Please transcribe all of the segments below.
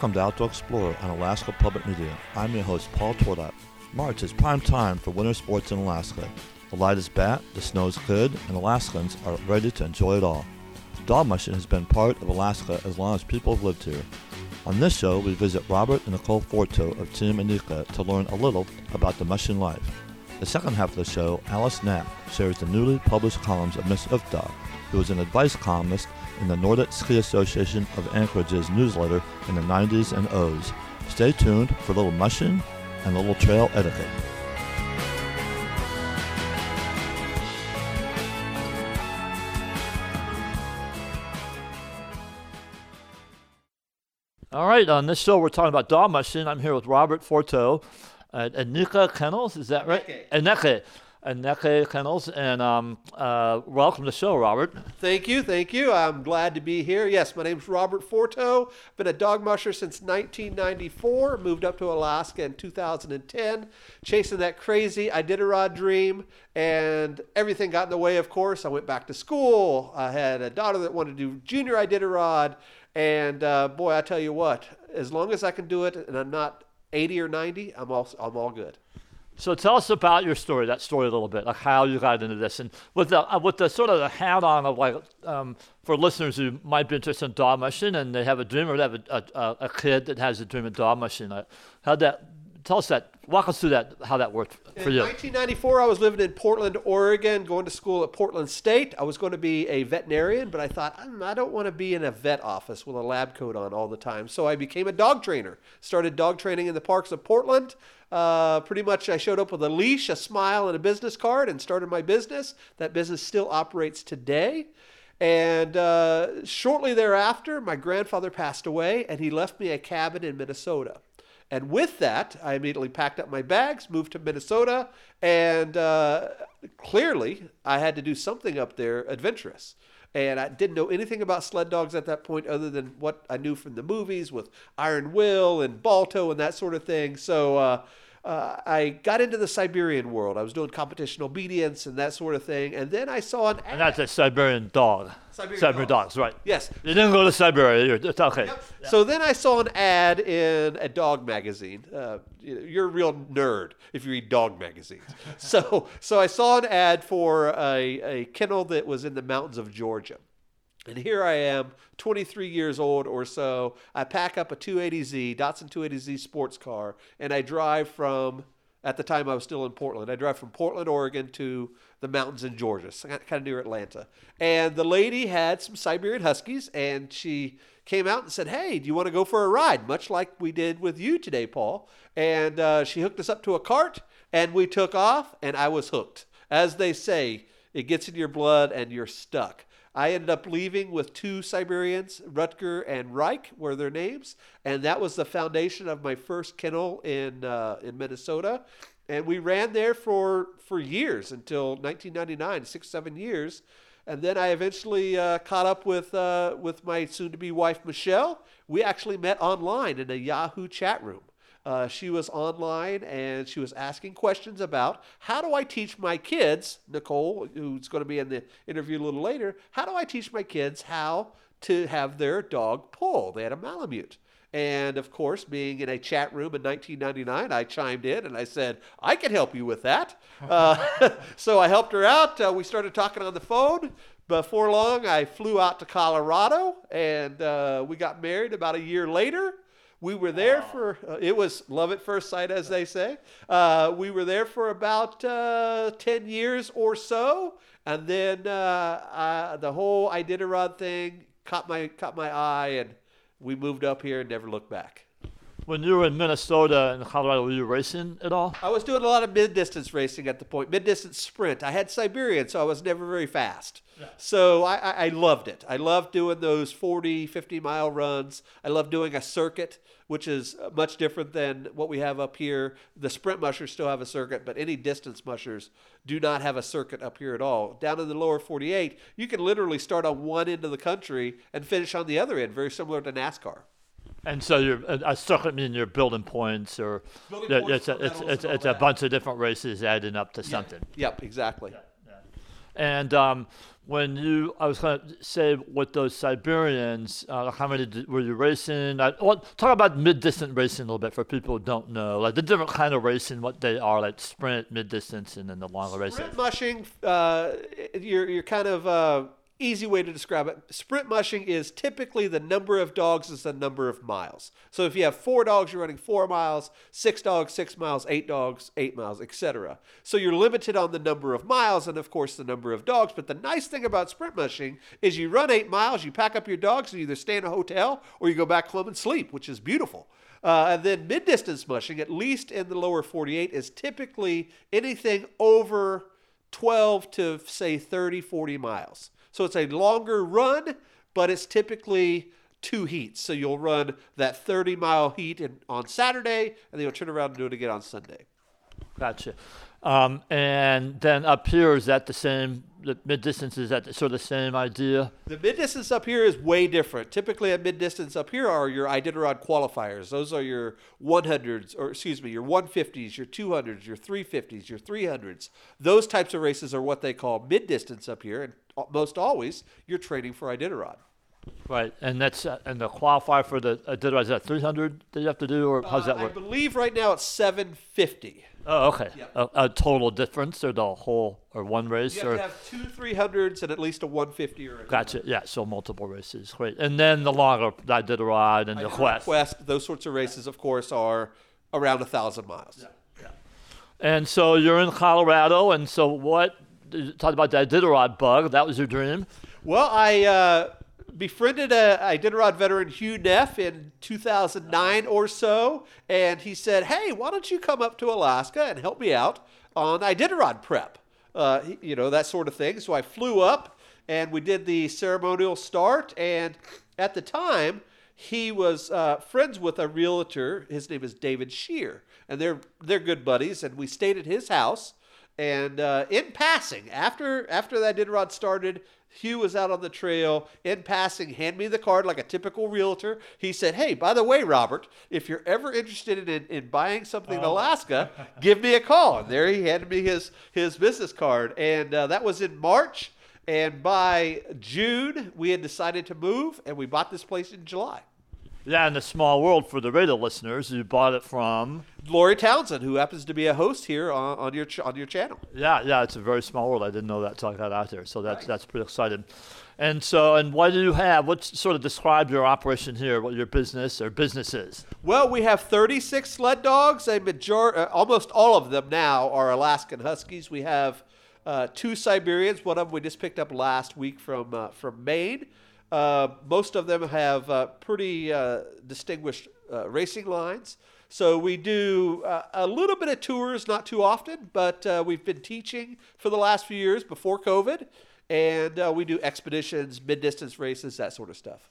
Welcome to Outdoor Explorer on Alaska Public Media. I'm your host, Paul Twardock. March is prime time for winter sports in Alaska. The light is bad, the snow is good, and Alaskans are ready to enjoy it all. Dog mushing has been part of Alaska as long as people have lived here. On this show, we visit Robert and Nicole Forto of Team Anika to learn a little about the mushing life. The second half of the show, Alice Knapp shares the newly published columns of Miss Uff Da, who is an advice columnist in the Nordic Ski Association of Anchorage's newsletter in the 90s and O's. Stay tuned for a little mushing and a little trail etiquette. All right, on this show we're talking about dog mushing. I'm here with Robert Forto at Anika Kennels. Is that right? Aneke. Aneke Kennels. And um, uh, welcome to the show, Robert. Thank you, thank you. I'm glad to be here. Yes, my name's Robert Forto. Been a dog musher since 1994. Moved up to Alaska in 2010, chasing that crazy Iditarod dream, and everything got in the way. Of course, I went back to school. I had a daughter that wanted to do junior Iditarod, and uh, boy, I tell you what, as long as I can do it, and I'm not 80 or 90, I'm all I'm all good. So tell us about your story, that story a little bit, like how you got into this, and with the uh, with the sort of the hat on of like um, for listeners who might be interested in dog mushing and they have a dream or they have a, a, a kid that has a dream of dog mushing. Uh, how that tell us that walk us through that how that worked for in you 1994 i was living in portland oregon going to school at portland state i was going to be a veterinarian but i thought mm, i don't want to be in a vet office with a lab coat on all the time so i became a dog trainer started dog training in the parks of portland uh, pretty much i showed up with a leash a smile and a business card and started my business that business still operates today and uh, shortly thereafter, my grandfather passed away, and he left me a cabin in Minnesota. And with that, I immediately packed up my bags, moved to Minnesota, and uh, clearly I had to do something up there adventurous. And I didn't know anything about sled dogs at that point other than what I knew from the movies with Iron Will and Balto and that sort of thing. So uh, uh, I got into the Siberian world. I was doing competition obedience and that sort of thing. And then I saw an ad. and that's a Siberian dog Siberian Siberian dogs. dogs, right Yes. you didn't go to Siberia it's okay Yep. So then I saw an ad in a dog magazine. Uh, you're a real nerd if you read dog magazines. so so I saw an ad for a, a kennel that was in the mountains of Georgia. And here I am, 23 years old or so. I pack up a 280Z, Datsun 280Z sports car, and I drive from, at the time I was still in Portland, I drive from Portland, Oregon to the mountains in Georgia, so kind of near Atlanta. And the lady had some Siberian Huskies, and she came out and said, Hey, do you want to go for a ride? Much like we did with you today, Paul. And uh, she hooked us up to a cart, and we took off, and I was hooked. As they say, it gets in your blood and you're stuck. I ended up leaving with two Siberians, Rutger and Reich were their names, and that was the foundation of my first kennel in uh, in Minnesota. And we ran there for for years until 1999, six seven years, and then I eventually uh, caught up with uh, with my soon-to-be wife Michelle. We actually met online in a Yahoo chat room. Uh, she was online and she was asking questions about how do I teach my kids, Nicole, who's going to be in the interview a little later, how do I teach my kids how to have their dog pull? They had a Malamute. And of course, being in a chat room in 1999, I chimed in and I said, I can help you with that. Uh, so I helped her out. Uh, we started talking on the phone. Before long, I flew out to Colorado and uh, we got married about a year later. We were there for, uh, it was love at first sight, as they say. Uh, we were there for about uh, 10 years or so. And then uh, I, the whole Iditarod thing caught my, caught my eye, and we moved up here and never looked back. when you were in Minnesota and Colorado were you racing at all I was doing a lot of mid distance racing at the point, mid distance sprint. I had Siberian, so I was never very fast. So I, I, I loved it. I loved doing those 40, 50 mile runs. I loved doing a circuit, which is uh, much different than what we have up here. The sprint mushers still have a circuit, but any distance mushers do not have a circuit up here at all. Down in the lower 48, you can literally start on one end of the country and finish on the other end, very similar to NASCAR. And so you're a, a circuit meaning you're building points, or Building points it's a, it's, it's, it's a bunch of different races adding up to something. Yep, exactly. And um, when you, I was going to say with those Siberians, uh, how many did, were you racing? I, well, talk about mid-distance racing a little bit for people who don't know, like the different kind of racing, what they are, like sprint, mid-distance, and then the longer racing. Sprint mushing, uh, you're you're kind of uh, easy way to describe it. Sprint mushing is typically the number of dogs is the number of miles. So if you have four dogs you're running four miles six dogs six miles eight dogs eight miles etc so you're limited on the number of miles and of course the number of dogs. But the nice thing about sprint mushing is you run eight miles you pack up your dogs and you either stay in a hotel or you go back home and sleep which is beautiful. Uh, and then mid distance mushing, at least in the lower 48, is typically anything over 12 to say 30, 40 miles. So it's a longer run, but it's typically two heats. So you'll run that 30 mile heat in, on Saturday, and then you'll turn around and do it again on Sunday. Gotcha. Um, and then up here, is that the same? The mid distance is that sort of the same idea? The mid distance up here is way different. Typically, at mid distance up here are your Iditarod qualifiers. Those are your 100s, or excuse me, your 150s, your 200s, your 350s, your 300s. Those types of races are what they call mid distance up here, and most always you're training for Iditarod. Right, and that's uh, and the qualifier for the Iditarod is that 300 that you have to do, or how's that uh, work? I believe right now it's 750. Oh, okay. Yep. A, a, total difference, or the whole, or one race, you or have two 300s and at least a 150 or. A gotcha. Yeah, so multiple races, great. And then the longer Iditarod and the Quest. Quest, those sorts of races, of course, are around a thousand miles. Yeah. yeah. And so you're in Colorado, and so what? Talk about the Iditarod bug. That was your dream. Well, I. Uh, befriended a Iditarod veteran Hugh Neff in 2009 or so, and he said, "Hey, why don't you come up to Alaska and help me out on Iditarod prep? Uh, you know that sort of thing." So I flew up, and we did the ceremonial start. And at the time, he was uh, friends with a realtor. His name is David Shear, and they're they're good buddies. And we stayed at his house. And uh, in passing, after after that Iditarod started, Hugh was out on the trail in passing, hand me the card like a typical realtor. He said, Hey, by the way, Robert, if you're ever interested in, in buying something oh. in Alaska, give me a call. And there he handed me his, his business card. And uh, that was in March. And by June, we had decided to move, and we bought this place in July. Yeah, in the small world for the radio listeners, you bought it from Lori Townsend, who happens to be a host here on, on your ch- on your channel. Yeah, yeah, it's a very small world. I didn't know that until I got out there, so that's right. that's pretty exciting. And so, and what do you have? What sort of describe your operation here? What your business or businesses? Well, we have 36 sled dogs. A major, uh, almost all of them now are Alaskan Huskies. We have uh, two Siberians. One of them we just picked up last week from uh, from Maine. Uh, most of them have uh, pretty uh, distinguished uh, racing lines. So we do uh, a little bit of tours, not too often, but we've been teaching for the last few years before COVID. And we do expeditions, mid distance races, that sort of stuff.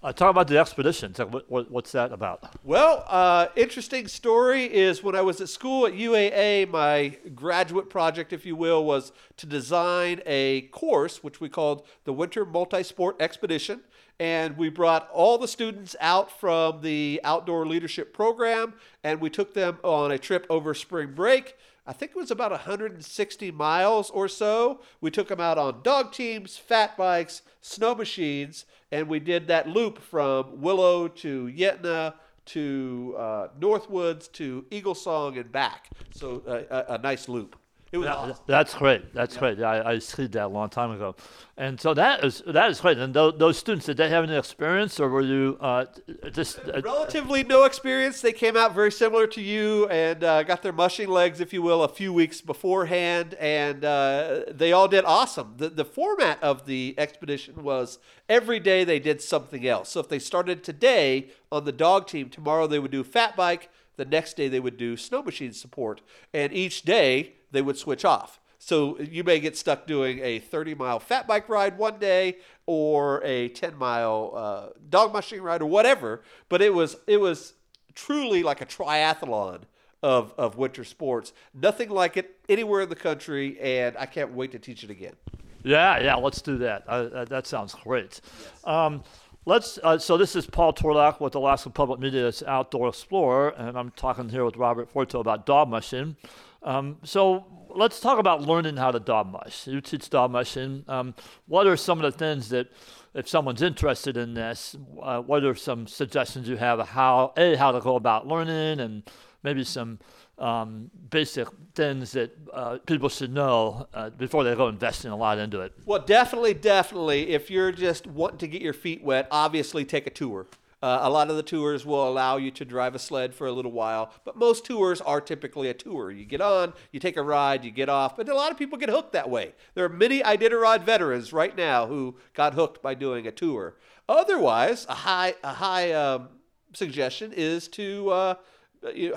Uh, talk about the expedition. What, what, what's that about? Well, uh, interesting story is when I was at school at UAA, my graduate project, if you will, was to design a course which we called the Winter Multi-Sport Expedition. And we brought all the students out from the outdoor leadership program, and we took them on a trip over spring break. I think it was about 160 miles or so. We took them out on dog teams, fat bikes, snow machines, and we did that loop from Willow to Yentna to uh, Northwoods to Eagle Song and back. So uh, a, a nice loop. It was that, awesome. That's great. That's yeah. great. I, I skied that a long time ago, and so that is that is great. And those, those students, did they have any experience, or were you uh, just uh, relatively no experience? They came out very similar to you and uh, got their mushing legs, if you will, a few weeks beforehand, and uh, they all did awesome. The the format of the expedition was every day they did something else. So if they started today on the dog team, tomorrow they would do fat bike. The next day they would do snow machine support, and each day they would switch off. So you may get stuck doing a 30 mile fat bike ride one day or a 10 mile uh, dog mushing ride or whatever. But it was it was truly like a triathlon of, of winter sports. Nothing like it anywhere in the country, and I can't wait to teach it again. Yeah, yeah, let's do that. Uh, that sounds great. Yes. Um, let's. Uh, so this is Paul Twardock with Alaska Public Media's Outdoor Explorer, and I'm talking here with Robert Forto about dog mushing. Um, so let's talk about learning how to mush. You teach dog mushing. Um, what are some of the things that, if someone's interested in this, uh, what are some suggestions you have how a how to go about learning and maybe some um, basic things that uh, people should know uh, before they go investing a lot into it? Well, definitely, definitely. If you're just wanting to get your feet wet, obviously take a tour. Uh, a lot of the tours will allow you to drive a sled for a little while, but most tours are typically a tour. You get on, you take a ride, you get off, but a lot of people get hooked that way. There are many Iditarod veterans right now who got hooked by doing a tour. Otherwise, a high a high um, suggestion is to uh,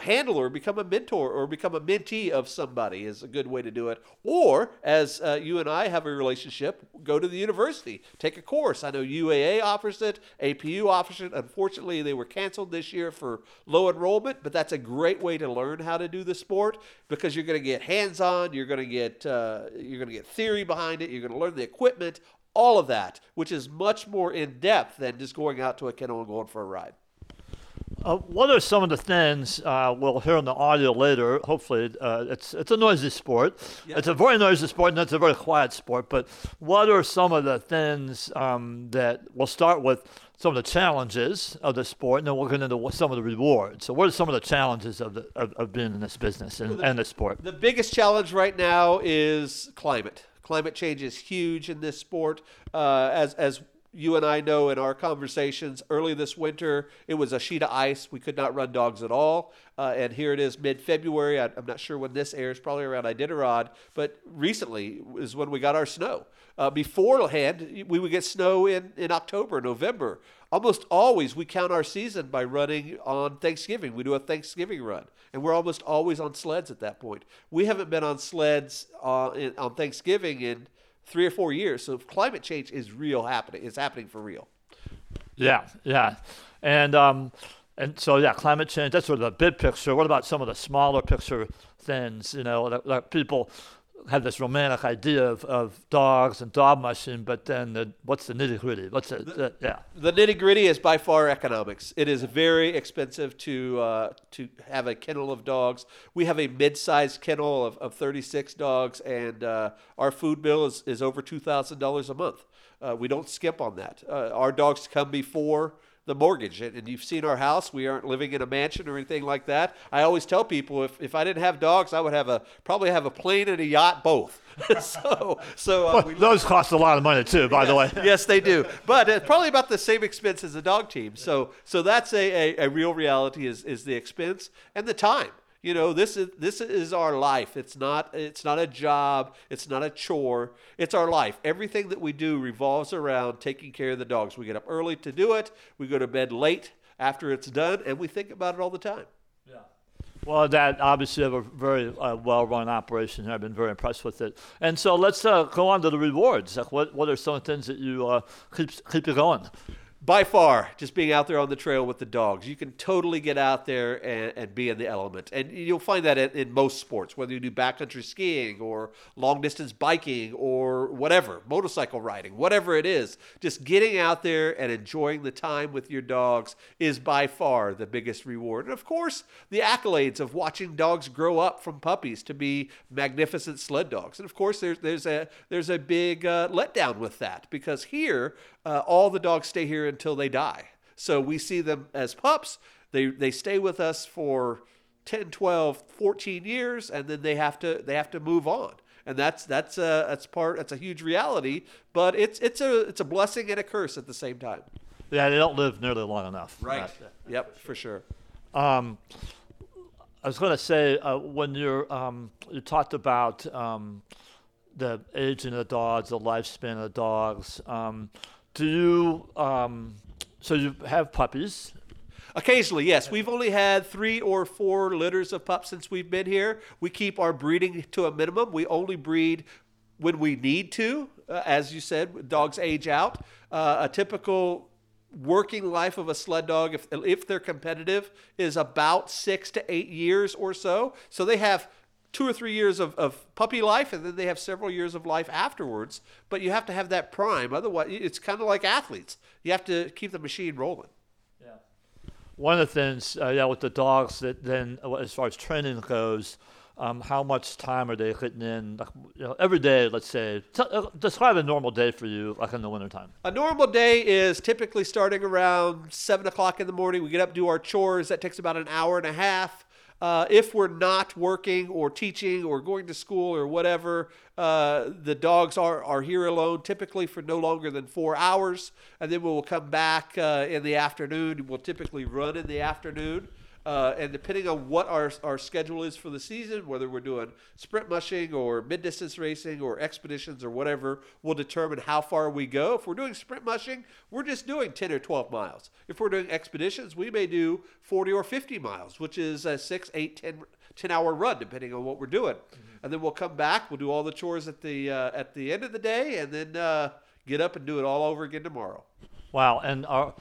handle or become a mentor or become a mentee of somebody is a good way to do it. Or, as uh, you and I have a relationship, go to the university, take a course. I know UAA offers it, APU offers it. Unfortunately, they were canceled this year for low enrollment, but that's a great way to learn how to do the sport because you're going to get hands-on, you're going to get uh, you're going to get theory behind it, you're going to learn the equipment, all of that, which is much more in depth than just going out to a kennel and going for a ride. Uh, what are some of the things uh, we'll hear in the audio later? Hopefully, uh, it's it's a noisy sport. Yeah. It's a very noisy sport, and it's a very quiet sport. But what are some of the things um, that we'll start with? Some of the challenges of the sport, and then we'll get into some of the rewards. So, what are some of the challenges of the, of, of being in this business and, well, the, and the sport? The biggest challenge right now is climate. Climate change is huge in this sport. Uh, as as you and I know in our conversations early this winter, it was a sheet of ice. We could not run dogs at all. Uh, and here it is mid February. I'm not sure when this airs, probably around Iditarod, but recently is when we got our snow. Uh, beforehand, we would get snow in, in October, November. Almost always, we count our season by running on Thanksgiving. We do a Thanksgiving run, and we're almost always on sleds at that point. We haven't been on sleds uh, in, on Thanksgiving in three or four years. So climate change is real happening. It's happening for real. Yeah, yeah, and um, and so yeah, climate change. That's sort of the big picture. What about some of the smaller picture things? You know, that, that people have this romantic idea of, of dogs and dog mushing, but then the, what's the nitty gritty? What's it? The, yeah. The nitty gritty is by far economics. It is very expensive to uh, to have a kennel of dogs. We have a mid-sized kennel of, of 36 dogs, and uh, our food bill is, is over two thousand dollars a month. Uh, we don't skip on that. Uh, our dogs come before the mortgage. And, you've seen our house. We aren't living in a mansion or anything like that. I always tell people if, if I didn't have dogs, I would have a probably have a plane and a yacht both. so so uh, well, those cost a lot of money too, by yes, the way. yes, they do. But it's probably about the same expense as a dog team. So so that's a, a, a real reality is is the expense and the time you know this is this is our life it's not it's not a job it's not a chore it's our life everything that we do revolves around taking care of the dogs we get up early to do it we go to bed late after it's done and we think about it all the time yeah well, that obviously have a very uh, well-run operation. I've been very impressed with it. And so let's uh, go on to the rewards. Like, what what are some things that you uh, keep keep you going? By far, just being out there on the trail with the dogs, you can totally get out there and, and be in the element. And you'll find that in, in, most sports, whether you do backcountry skiing or long distance biking or whatever, motorcycle riding, whatever it is. Just getting out there and enjoying the time with your dogs is by far the biggest reward. And of course, the accolades of watching dogs grow up from puppies to be magnificent sled dogs. And of course, there's, there's, a, there's a big uh, letdown with that because here, uh, all the dogs stay here until they die. So we see them as pups. They they stay with us for 10, 12, 14 years and then they have to they have to move on. And that's that's a that's part that's a huge reality, but it's it's a it's a blessing and a curse at the same time. Yeah, they don't live nearly long enough. Right. Yep, for sure. Um, I was going to say uh, when you're um, you talked about um, the aging of the dogs, the lifespan of dogs. Um, do you? Um, so you have puppies. Occasionally, yes. We've only had three or four litters of pups since we've been here. We keep our breeding to a minimum. We only breed when we need to. Uh, as you said, dogs age out. Uh, a typical working life of a sled dog, if, if they're competitive, is about six to eight years or so. So they have two or three years of, of puppy life and then they have several years of life afterwards but you have to have that prime otherwise it's kind of like athletes you have to keep the machine rolling yeah one of the things uh, yeah with the dogs that then uh, as far as training goes Um, how much time are they hitting in? Like, you know, every day, let's say. T- uh, describe a normal day for you, like in the wintertime. A normal day is typically starting around seven o'clock in the morning. We get up, do our chores. That takes about an hour and a half. Uh, if we're not working or teaching or going to school or whatever, uh, the dogs are, are here alone, typically for no longer than four hours. And then we'll come back uh, in the afternoon. We'll typically run in the afternoon. Uh, and depending on what our, our schedule is for the season, whether we're doing sprint mushing or mid distance racing or expeditions or whatever, will determine how far we go. If we're doing sprint mushing, we're just doing 10 or 12 miles. If we're doing expeditions, we may do 40 or 50 miles, which is a 6, 8, 10, 10 hour run, depending on what we're doing. Mm-hmm. And then we'll come back, we'll do all the chores at the, uh, at the end of the day, and then uh, get up and do it all over again tomorrow. Wow. And our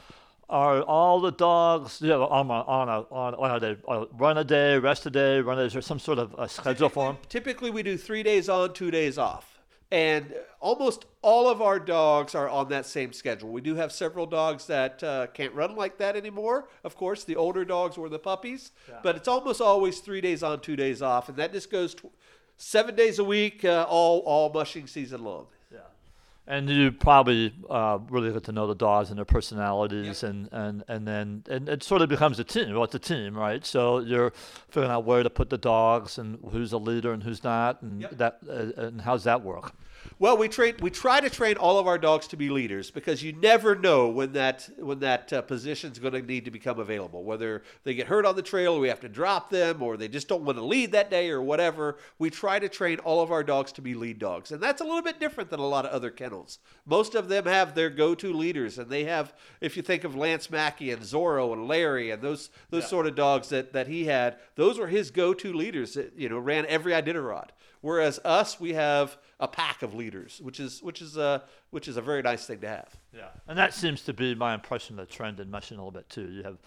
are all the dogs you know, on, a, on, a, on, on a day, uh, run a day, rest a day, run a day? Is there some sort of a schedule for them? Typically, we do three days on, two days off. And almost all of our dogs are on that same schedule. We do have several dogs that uh, can't run like that anymore. Of course, the older dogs or the puppies. Yeah. But it's almost always three days on, two days off. And that just goes tw- seven days a week, uh, all, all mushing season long. And you probably uh, really get to know the dogs and their personalities, yep. and, and, and then and it sort of becomes a team. Well, it's a team, right? So you're figuring out where to put the dogs and who's a leader and who's not, and yep. that uh, and how's that work? Well, we train. We try to train all of our dogs to be leaders because you never know when that when that uh, position is going to need to become available. Whether they get hurt on the trail, or we have to drop them, or they just don't want to lead that day, or whatever. We try to train all of our dogs to be lead dogs, and that's a little bit different than a lot of other kennels. Most of them have their go-to leaders, and they have. If you think of Lance Mackey and Zorro and Larry and those those yeah. sort of dogs that that he had, those were his go-to leaders. That you know ran every Iditarod. Whereas us, we have a pack of leaders, which is which is a which is a very nice thing to have. Yeah, and that seems to be my impression of the trend in mushing a little bit too. You have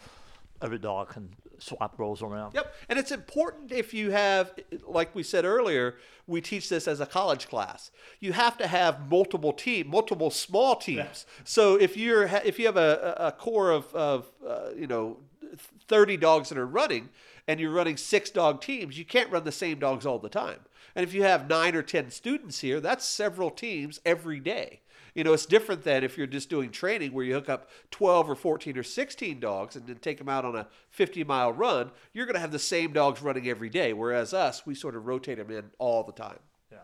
every dog can swap roles around. Yep, and it's important if you have, like we said earlier, we teach this as a college class. You have to have multiple team, multiple small teams. Yeah. So if you're if you have a, a core of, of uh, you know thirty dogs that are running, and you're running six dog teams, you can't run the same dogs all the time. And if you have nine or 10 students here, that's several teams every day. You know, it's different than if you're just doing training where you hook up 12 or 14 or 16 dogs and then take them out on a 50 mile run. You're going to have the same dogs running every day. Whereas us, we sort of rotate them in all the time. Yeah.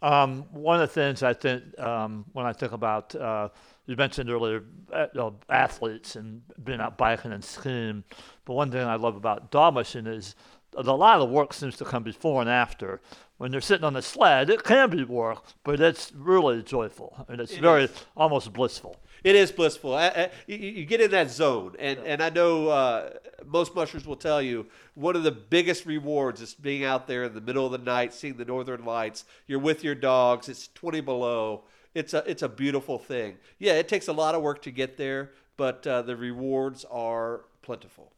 Um, one of the things I think um, when I think about, uh, you mentioned earlier uh, athletes and being out biking and skiing, but one thing I love about dog mushing is a lot of the work seems to come before and after. When they're sitting on the sled, it can be work, but it's really joyful and it's it very is. almost blissful. It is blissful. I, I, you, get in that zone, and, and I know uh, most mushers will tell you one of the biggest rewards is being out there in the middle of the night, seeing the northern lights. You're with your dogs. It's 20 below. It's a it's a beautiful thing. Yeah, it takes a lot of work to get there, but uh, the rewards are plentiful.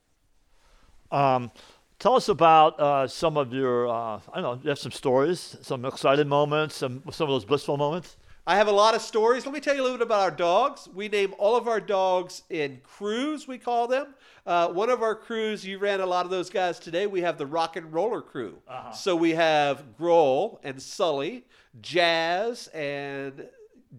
Um, Tell us about uh, some of your, uh, I don't know, you have some stories, some exciting moments, some, some of those blissful moments? I have a lot of stories. Let me tell you a little bit about our dogs. We name all of our dogs in crews, we call them. Uh, one of our crews, you ran a lot of those guys today. We have the rock and roller crew. Uh-huh. So we have Grohl and Sully, Jazz and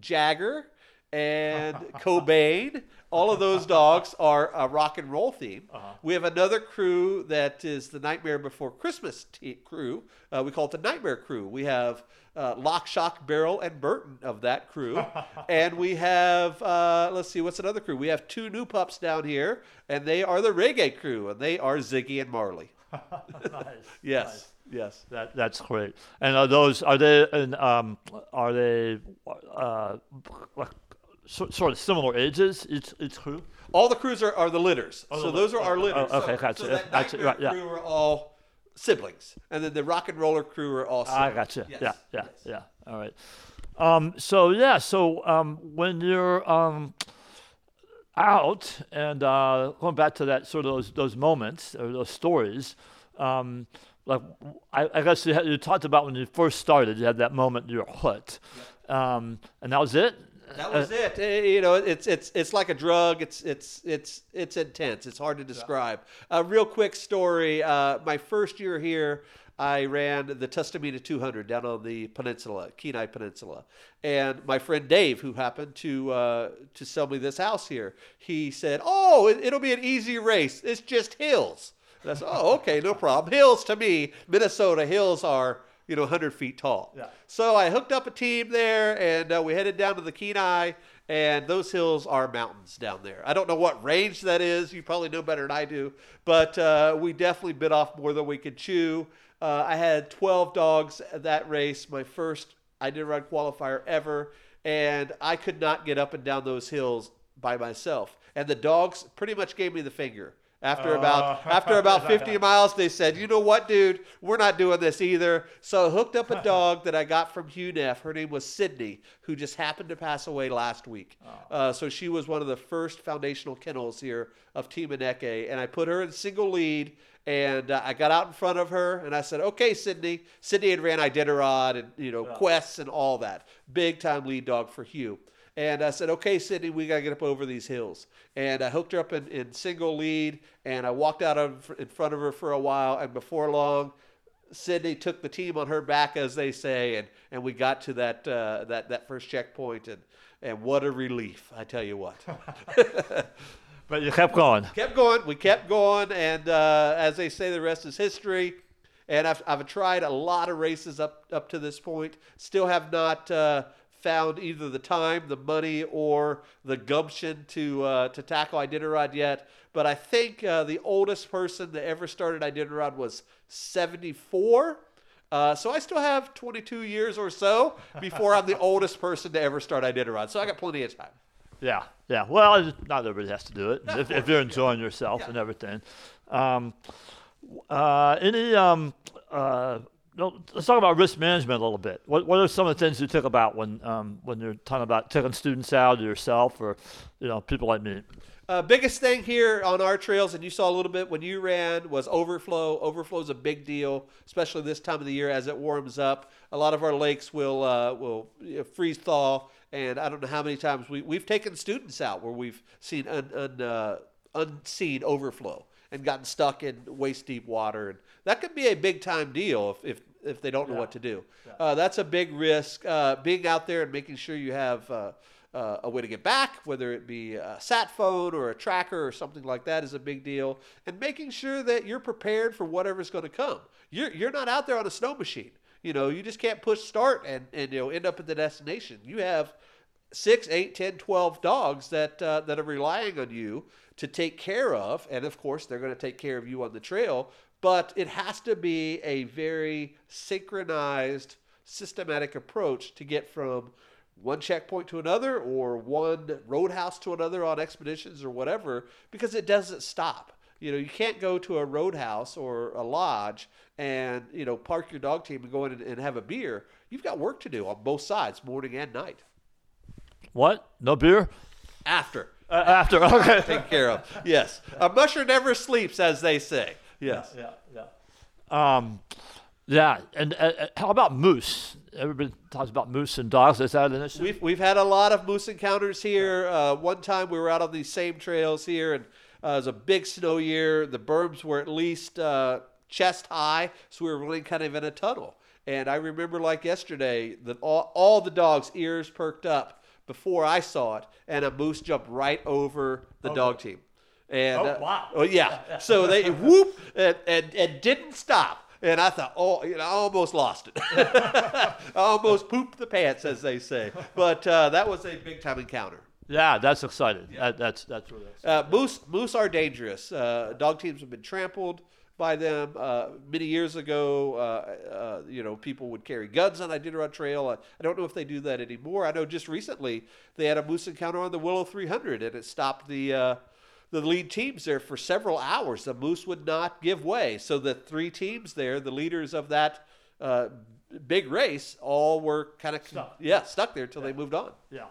Jagger and Cobain. All of those dogs are a rock and roll theme. Uh-huh. We have another crew that is the Nightmare Before Christmas t- crew. Uh, we call it the Nightmare Crew. We have uh, Lock, Shock, Barrel, and Burton of that crew. and we have, uh, let's see, what's another crew? We have two new pups down here, and they are the Reggae Crew, and they are Ziggy and Marley. nice. yes. Nice. Yes, that that's great. And are those are they and um, are they uh, so, sort of similar ages each each crew? All the crews are, are the litters. Oh, so those are our litters. Oh, okay, so, gotcha. So that gotcha. Right, yeah. crew are all siblings, and then the rock and roller crew are all. Siblings. I gotcha. Yes. Yeah, yeah, yes. yeah. All right. Um, so yeah, so um, when you're um, out and uh, going back to that sort of those those moments or those stories, um, like I, I guess you, had, you, talked about when you first started, you had that moment you were hooked, yeah. um, and that was it. That was uh, it. Eh, you know, it's it's it's like a drug. It's it's it's it's intense. It's hard to describe. A real quick story. Uh, my first year here, I ran the Tustumena 200 down on the peninsula, Kenai Peninsula, and my friend Dave, who happened to uh, to sell me this house here, he said, "Oh, it, it'll be an easy race. It's just hills." And I said, "Oh, okay, no problem. Hills to me, Minnesota hills are." You know, 100 feet tall. Yeah. So I hooked up a team there, and uh, we headed down to the Kenai, and those hills are mountains down there. I don't know what range that is. You probably know better than I do, but uh, we definitely bit off more than we could chew. Uh, I had 12 dogs at that race, my first Iditarod qualifier ever, and I could not get up and down those hills by myself. And the dogs pretty much gave me the finger. After about Oh. after about 50 miles, they said, "You know what, dude? We're not doing this either." So I hooked up a dog that I got from Hugh Neff. Her name was Sydney, who just happened to pass away last week. Uh, so she was one of the first foundational kennels here of Team Aneke, and I put her in single lead. And uh, I got out in front of her, and I said, "Okay, Sydney." Sydney had ran Iditarod and you know quests and all that. Big time lead dog for Hugh. And I said, okay, Sydney, we got to get up over these hills. And I hooked her up in, in single lead, and I walked out of, in front of her for a while. And before long, Sydney took the team on her back, as they say, and, and we got to that, uh, that, that first checkpoint. And, and what a relief, I tell you what. But you kept going. kept going. We kept going, and uh, as they say, the rest is history. And I've, I've tried a lot of races up up to this point. Still have not uh, found either the time, the money, or the gumption to uh, to tackle Iditarod yet. But I think uh, the oldest person that ever started Iditarod was 74. Uh, so I still have 22 years or so before I'm the oldest person to ever start Iditarod. So I got plenty of time. Yeah, yeah. Well, not everybody has to do it if, if you're enjoying yourself and everything. Um, uh, any um, uh, let's talk about risk management a little bit. What what are some of the things you think about when um, when you're talking about taking students out or yourself or you know people like me? Uh, biggest thing here on our trails, and you saw a little bit when you ran, was overflow. Overflow is a big deal, especially this time of the year as it warms up. A lot of our lakes will uh, will freeze thaw, and I don't know how many times we we've taken students out where we've seen un, un, uh, unseen overflow and gotten stuck in waist deep water, and that could be a big time deal if if, if they don't know what to do. Uh, that's a big risk. Uh, being out there and making sure you have. Uh, uh, a way to get back, whether it be a sat phone or a tracker or something like that, is a big deal. And making sure that you're prepared for whatever's going to come. You're you're not out there on a snow machine. You know, you just can't push start and and you know end up at the destination. You have six, eight, ten, twelve dogs that uh, that are relying on you to take care of, and of course they're going to take care of you on the trail. But it has to be a very synchronized, systematic approach to get from one checkpoint to another or one roadhouse to another on expeditions or whatever because it doesn't stop. You know, you can't go to a roadhouse or a lodge and, you know, park your dog team and go in and, and have a beer. You've got work to do on both sides, morning and night. What? No beer? After. Uh, after okay. Taken care of. Yes. A musher never sleeps, as they say. Yes. yeah, yeah. Um, yeah, and uh, uh, how about moose? Everybody talks about moose and dogs. Is that an issue? We've, we've had a lot of moose encounters here. Uh, one time we were out on these same trails here, and uh, it was a big snow year. The berms were at least uh, chest high, so we were running kind of in a tunnel. And I remember like yesterday that all, all the dogs' ears perked up before I saw it, and a moose jumped right over the dog team. And Oh, uh, wow. oh yeah, so they whoop and, and, and didn't stop. And I thought, oh, you know, I almost lost it. I almost pooped the pants, as they say. But uh, that was a big time encounter. yeah, that's exciting. That, that's that's really exciting. Uh, moose, moose are dangerous. Uh, dog teams have been trampled by them. Uh, many years ago, uh, uh, you know, people would carry guns on Iditarod Trail. I, I don't know if they do that anymore. I know just recently they had a moose encounter on the Willow 300, and it stopped the uh, the lead teams there for several hours. The moose would not give way, so the three teams there, the leaders of that. Uh, big race all were kind of Stuck. yeah stuck there until they moved on Yeah.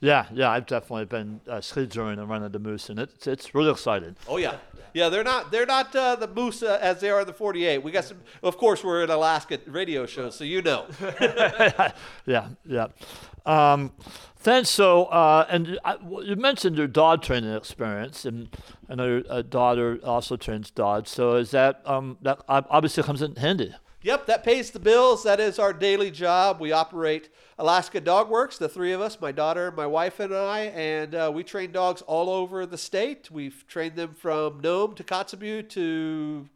Yeah, yeah, I've definitely been uh, ski touring and running the moose, and it's it's really exciting. Oh yeah, yeah. They're not they're not uh, the moose uh, as they are the 48. We got some. Of course, we're an Alaska radio show, so you know. yeah, yeah. Um, then so, uh, and I, you mentioned your dog training experience, and I know your uh, daughter also trains dogs. So is that um, that obviously comes in handy? Yep, that pays the bills. That is our daily job. We operate Alaska Dog Works, the three of us, my daughter, my wife, and I, and uh, we train dogs all over the state. We've trained them from Nome to Kotzebue to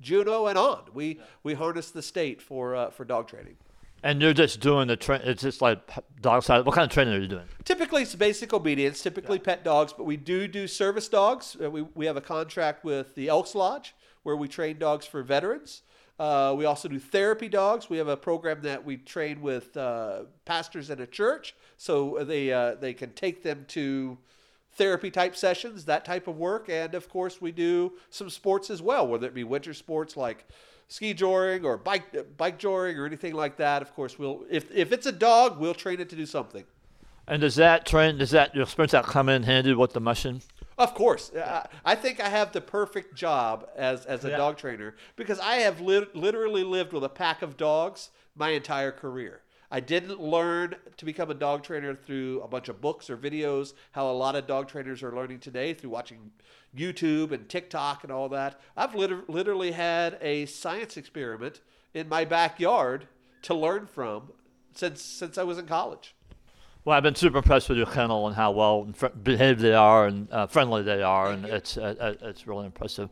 Juneau and on. We we harness the state for uh, for dog training. And you're just doing the train. It's just like dog side. What kind of training are you doing? Typically, it's basic obedience. Typically, pet dogs, but we do do service dogs. Uh, we we have a contract with the Elks Lodge where we train dogs for veterans. Uh, we also do therapy dogs. We have a program that we train with uh, pastors in a church, so they uh, they can take them to therapy type sessions, that type of work, and of course we do some sports as well, whether it be winter sports like ski joring or bike bike joring or anything like that. Of course, we'll if if it's a dog, we'll train it to do something. And does that train? Does that experience that come in handy with the mushing? Of course, I, I think I have the perfect job as as a Yeah. dog trainer because I have lit literally lived with a pack of dogs my entire career. I didn't learn to become a dog trainer through a bunch of books or videos, how a lot of dog trainers are learning today through watching YouTube and TikTok and all that. I've liter- literally had a science experiment in my backyard to learn from since since I was in college. Well, I've been super impressed with your kennel and how well and fr- behaved they are and uh, friendly they are, and it's uh, uh, it's really impressive.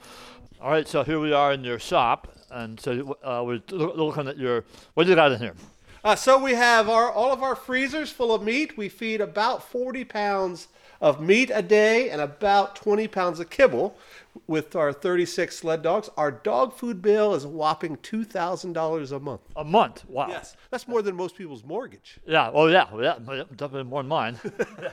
All right, so here we are in your shop, and so uh, we're looking at your what do you got in here? Uh, so we have our all of our freezers full of meat. We feed about 40 pounds of meat a day and about 20 pounds of kibble with our 36 sled dogs. Our dog food bill is a whopping $2,000 a month. A month. Wow. Yes, that's more than most people's mortgage. Yeah. Oh yeah. Yeah. Definitely more than mine.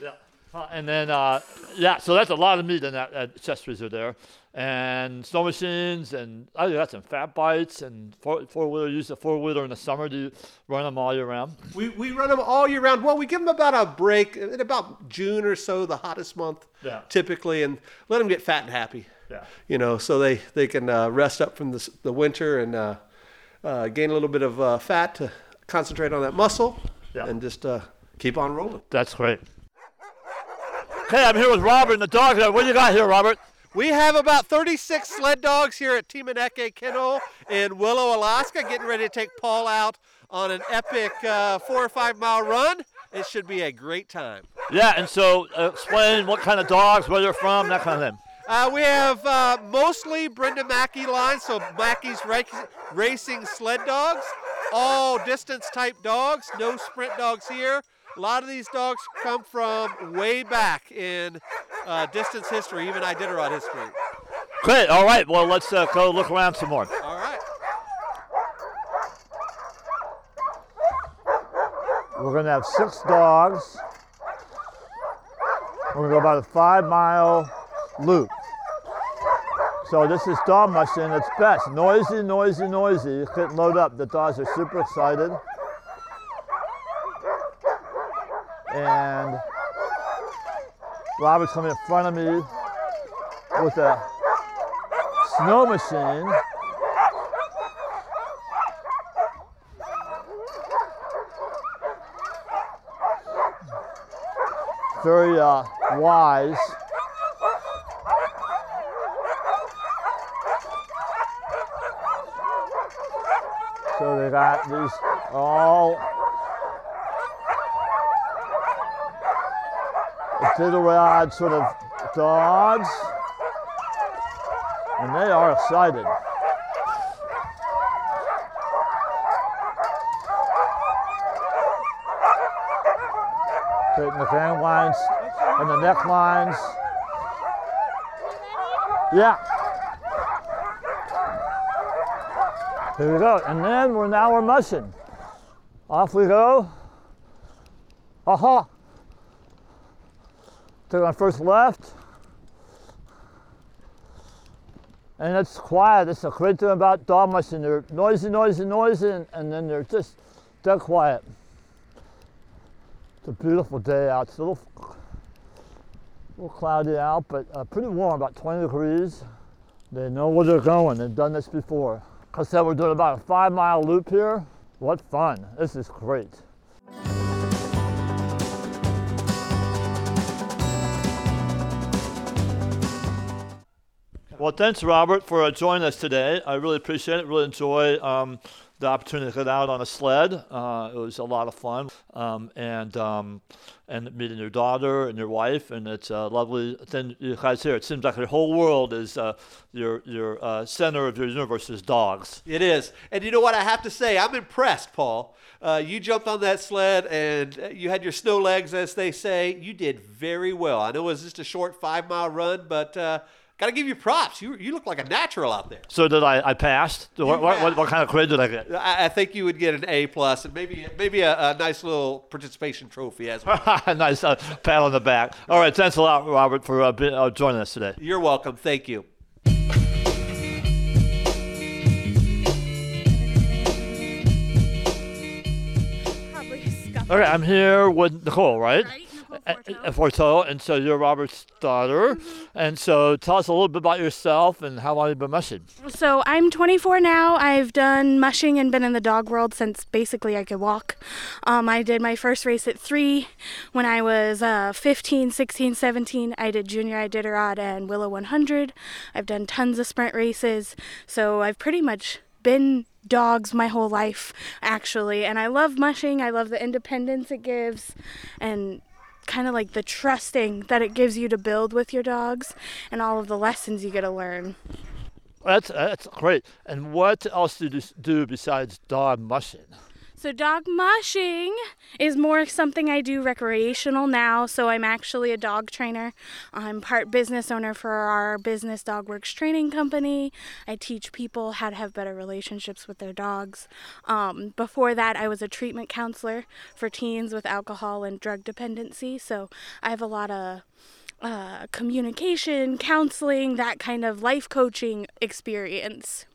yeah. Uh, and then uh, yeah, so that's a lot of meat in that chest freezer there, and snow machines, and I got some fat bikes and four four wheeler. Use the four wheeler in the summer. to run them all year round? We, we run them all year round. Well, we give them about a break in about June or so, the hottest month Yeah. typically, and let them get fat and happy. Yeah. you know, so they they can uh, rest up from the, the winter and uh, uh, gain a little bit of uh, fat to concentrate on that muscle, Yeah. and just uh, keep on rolling. That's great. Hey, I'm here with Robert and the dog. What do you got here, Robert? We have about 36 sled dogs here at Team Aneke Kennel in Willow, Alaska, getting ready to take Paul out on an epic uh, four or five mile run. It should be a great time. Yeah, and so uh, explain what kind of dogs, where they're from, that kind of thing. Uh, we have uh, mostly Brenda Mackey line, so Mackey's ra- racing sled dogs, all distance type dogs, no sprint dogs here. A lot of these dogs come from way back in uh, distance history, even Iditarod history. Great. All right. Well, let's uh, go look around some more. All right. We're going to have six dogs. We're going to go about a five mile loop. So this is dog mushing. It's best. Noisy, noisy, noisy. Hit load up. The dogs are super excited. And Robert's coming in front of me with a snow machine. Very uh, wise. So they got these all Iditarod sort of dogs, and they are excited. Taking the gang lines and the neck lines. Yeah. Here we go. And then we're now we're mushing. Off we go. Aha. Take on first left. And it's quiet. It's a great thing about dog And They're noisy, noisy, noisy, and, and then they're just dead quiet. It's a beautiful day out. It's a little, little cloudy out, but uh, pretty warm, about 20 degrees. They know where they're going. They've done this before. I said, we're doing about a five mile loop here. What fun. This is great. Well, thanks, Robert, for uh, joining us today. I really appreciate it. Really enjoy um, the opportunity to get out on a sled. Uh, it was a lot of fun, um, and um, and meeting your daughter and your wife, and it's a lovely thing you guys here. It seems like your whole world is uh, your your uh, center of your universe is dogs. It is, and you know what I have to say, I'm impressed, Paul. Uh, you jumped on that sled and uh, you had your snow legs, as they say. You did very well. I know it was just a short five mile run, but got to give you props. You, you look like a natural out there. So did I? I passed. What, what, what, what kind of grade did I get? I, I think you would get an A plus and maybe maybe a, a nice little participation trophy as well. nice uh, pat on the back. All right, thanks a lot, Robert, for uh, be, uh, joining us today. You're welcome. Thank you. Probably scuffed. Okay, I'm here with Nicole, right? Right, Uh, Forto, and so you're Robert's daughter. Mm-hmm. And so tell us a little bit about yourself and how long you've been mushing. So I'm 24 now. I've done mushing and been in the dog world since basically I could walk. Um, I did my first race at three when I was uh, 15, 16, 17. I did junior Iditarod and Willow 100. I've done tons of sprint races. So I've pretty much been dogs my whole life actually and i love mushing i love the independence it gives and kind of like the trusting that it gives you to build with your dogs and all of the lessons you get to learn That's that's great. And what else do you do besides dog mushing? So dog mushing is more something I do recreational now. So I'm actually a dog trainer. I'm part business owner for our business DogWorks training company. I teach people how to have better relationships with their dogs. Um, before that, I was a treatment counselor for teens with alcohol and drug dependency. So I have a lot of uh, communication, counseling, that kind of life coaching experience.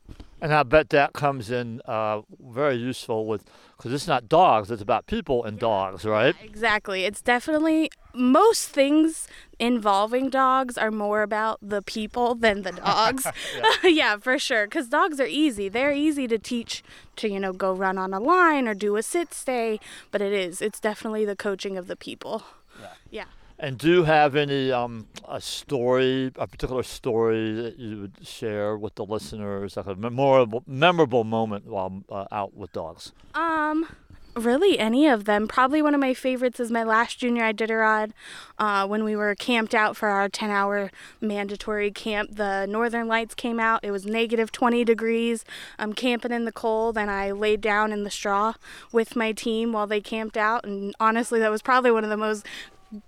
And I bet that comes in uh, very useful with because it's not dogs; it's about people and dogs, right? Exactly. It's definitely most things involving dogs are more about the people than the dogs. yeah. for sure. Because dogs are easy. They're easy to teach to, you know, go run on a line or do a sit stay. But it is. It's definitely the coaching of the people. Yeah. Yeah. And do you have any um, a story, a particular story that you would share with the listeners, like a memorable, memorable moment while uh, out with dogs? Um, really any of them. Probably one of my favorites is my last junior Iditarod, uh, when we were camped out for our 10-hour mandatory camp. The Northern Lights came out. It was negative 20 degrees. I'm camping in the cold, and I laid down in the straw with my team while they camped out. And honestly, that was probably one of the most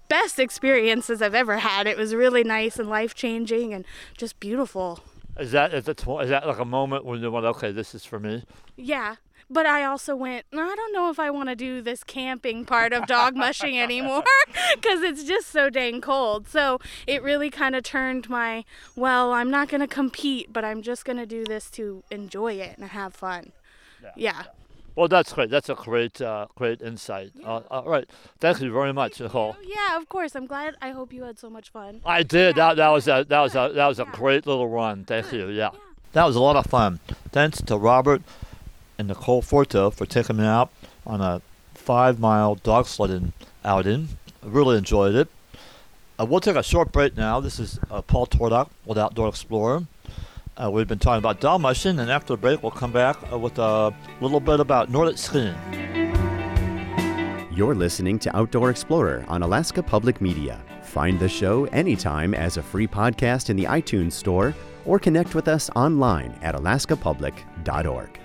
best experiences I've ever had. It was really nice and life changing and just beautiful. Is that is that, is that like a moment when you went, okay, this is for me? Yeah. But I also went, I don't know if I want to do this camping part of dog mushing anymore because it's just so dang cold. So it really kind of turned my, well, I'm not going to compete, but I'm just going to do this to enjoy it and have fun. Yeah. Well, that's great. That's a great, uh, great insight. Uh, all right. Thank you very much, Nicole. Yeah, of course. I'm glad. I hope you had so much fun. I did. Yeah. That, that was a that was a that was a Yeah. great little run. Thank you. Yeah. That was a lot of fun. Thanks to Robert and Nicole Forto for taking me out on a five mile dog sledding outing. I really enjoyed it. Uh, we'll take a short break now. This is uh, Paul Twardock with Outdoor Explorer. Uh, we've been talking about mushing, and after the break, we'll come back uh, with a little bit about Nordic skiing. You're listening to Outdoor Explorer on Alaska Public Media. Find the show anytime as a free podcast in the iTunes Store or connect with us online at alaskapublic.org.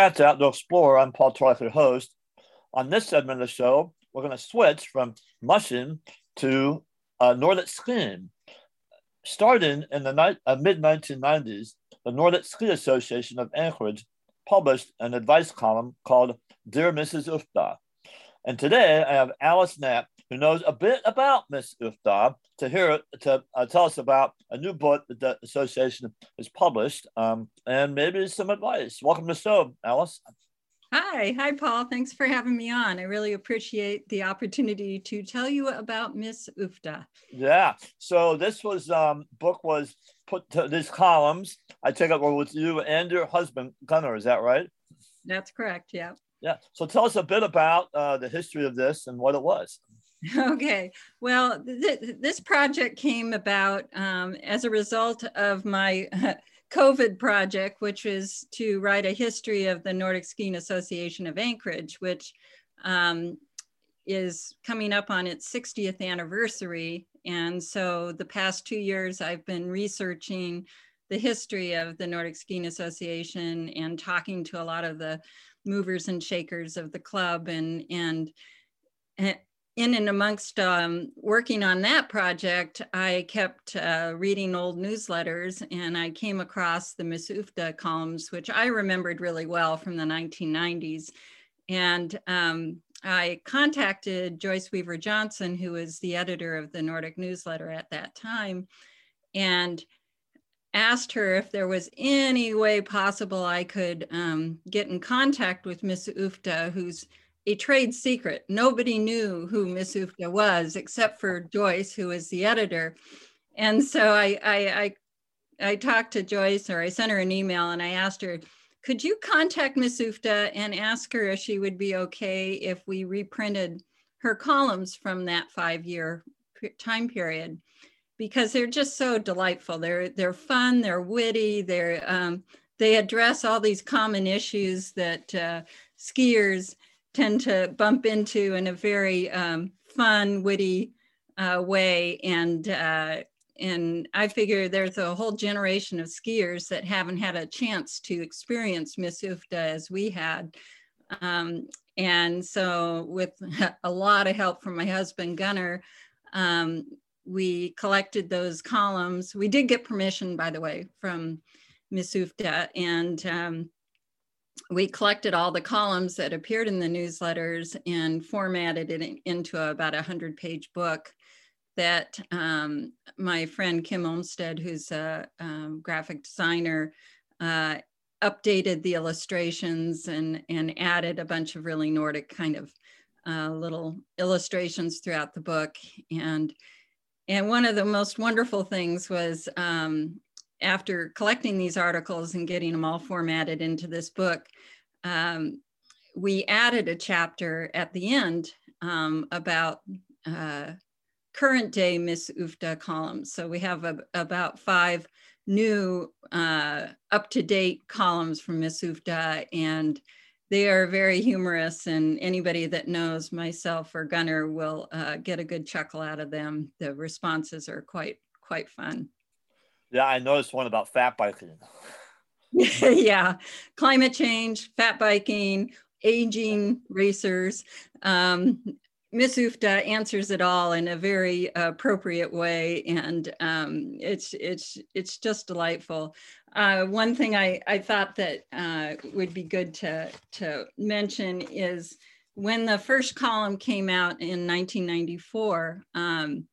To Outdoor Explorer. I'm Paul Twardock, your host. On this segment of the show, we're going to switch from mushing to uh, Nordic skiing. Starting in the ni- uh, mid 1990s, the Nordic Ski Association of Anchorage published an advice column called Dear Mrs. Uff Da. And today I have Alice Knapp, who knows a bit about Miss Uff Da, to hear to uh, tell us about a new book that the association has published, um, and maybe some advice. Welcome to the show, Alice. Hi, hi, Paul. Thanks for having me on. I really appreciate the opportunity to tell you about Miss Uff Da. Yeah. So this was um, book was put to these columns. I take it with you and your husband Gunnar. Is that right? That's correct. Yeah. Yeah. So tell us a bit about uh, the history of this and what it was. Okay. Well, th- this project came about um, as a result of my COVID project, which is to write a history of the Nordic Skiing Association of Anchorage, which um, is coming up on its 60th anniversary. And so the past two years, I've been researching the history of the Nordic Skiing Association and talking to a lot of the movers and shakers of the club and and in and amongst um, working on that project, I kept uh, reading old newsletters and I came across the Miss Uff Da columns, which I remembered really well from the 1990s. And um, I contacted Joyce Weaver Johnson, who was the editor of the Nordic newsletter at that time, and asked her if there was any way possible I could um, get in contact with Miss Uff Da, who's a trade secret. Nobody knew who Miss Uff Da was except for Joyce, who was the editor. And so I, I, I, I talked to Joyce or I sent her an email and I asked her, could you contact Miss Uff Da and ask her if she would be okay if we reprinted her columns from that five year time period? Because they're just so delightful. They're, they're fun, they're witty, they're, um, they address all these common issues that uh, skiers tend to bump into in a very um, fun, witty uh, way. And uh, and I figure there's a whole generation of skiers that haven't had a chance to experience Miss Uff Da as we had. Um, and so, with a lot of help from my husband Gunnar, um, we collected those columns. We did get permission, by the way, from Miss Uff Da, and um, we collected all the columns that appeared in the newsletters and formatted it into about a 100 page book that um, my friend Kim Olmsted, who's a um, graphic designer, uh, updated the illustrations and, and added a bunch of really Nordic kind of uh, little illustrations throughout the book. And, and one of the most wonderful things was um, after collecting these articles and getting them all formatted into this book, um, we added a chapter at the end um, about uh, current day Miss Uff Da columns. So we have a, about five new uh, up to date columns from Miss Uff Da, and they are very humorous. And anybody that knows myself or Gunnar will uh, get a good chuckle out of them. The responses are quite quite fun. Yeah, I noticed one about fat biking. yeah, climate change, fat biking, aging racers. Um, Miss Uff Da answers it all in a very appropriate way, and um, it's it's it's just delightful. Uh, one thing I, I thought that uh, would be good to to mention is when the first column came out in 1994. Um,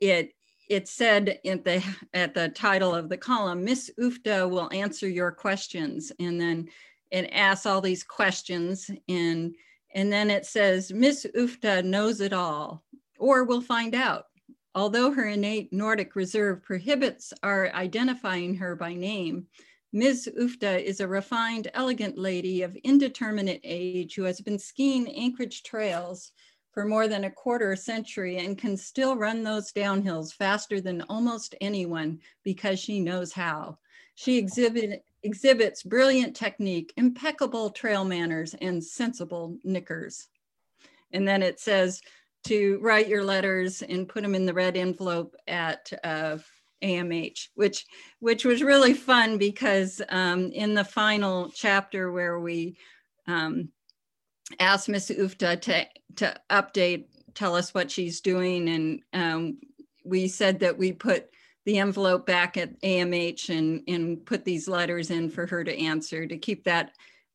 it it said at the at the title of the column, Miss Uff Da will answer your questions, and then it asks all these questions, and and then it says Miss Uff Da knows it all, or we'll find out. Although her innate Nordic reserve prohibits our identifying her by name, Ms. Uff Da is a refined, elegant lady of indeterminate age who has been skiing Anchorage trails for more than a quarter century and can still run those downhills faster than almost anyone because she knows how. She exhibit, exhibits brilliant technique, impeccable trail manners, and sensible knickers. And then it says to write your letters and put them in the red envelope at uh, AMH, which which was really fun because um, in the final chapter where we um, asked Miss Uff Da to, to update, tell us what she's doing. And um, we said that we put the envelope back at AMH and, and put these letters in for her to answer to keep that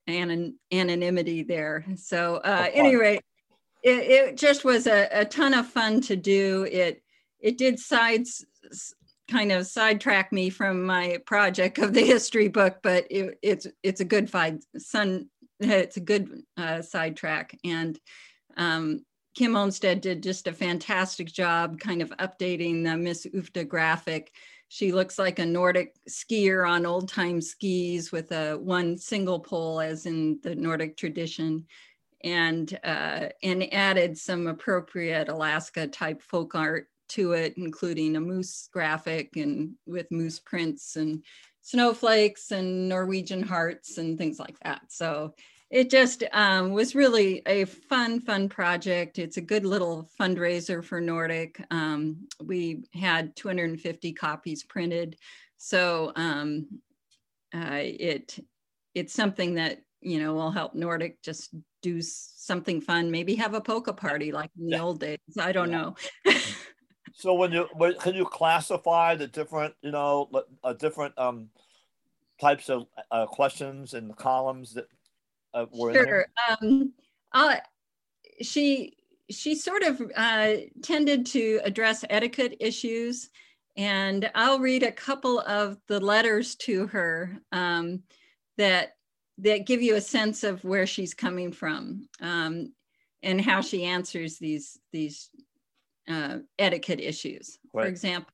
anon- anonymity there. So uh, anyway, it, it just was a, a ton of fun to do. It it did sides kind of sidetrack me from my project of the history book, but it, it's it's a good find sun. It's a good uh, sidetrack, and um, Kim Olmsted did just a fantastic job, kind of updating the Miss Uff Da graphic. She looks like a Nordic skier on old time skis with a one single pole, as in the Nordic tradition, and uh, and added some appropriate Alaska type folk art to it, including a moose graphic and with moose prints and snowflakes and Norwegian hearts and things like that. So it just um, was really a fun, fun project. It's a good little fundraiser for Nordic. Um, we had 250 copies printed. So um, uh, it it's something that you know will help Nordic just do something fun. Maybe have a polka party like in the yeah. old days. I don't yeah. know. So when you can you classify the different you know uh, different um, types of uh, questions and columns that uh, were sure. Um, she she sort of uh, tended to address etiquette issues, and I'll read a couple of the letters to her um, that that give you a sense of where she's coming from um, and how she answers these these uh, etiquette issues. Right. For example,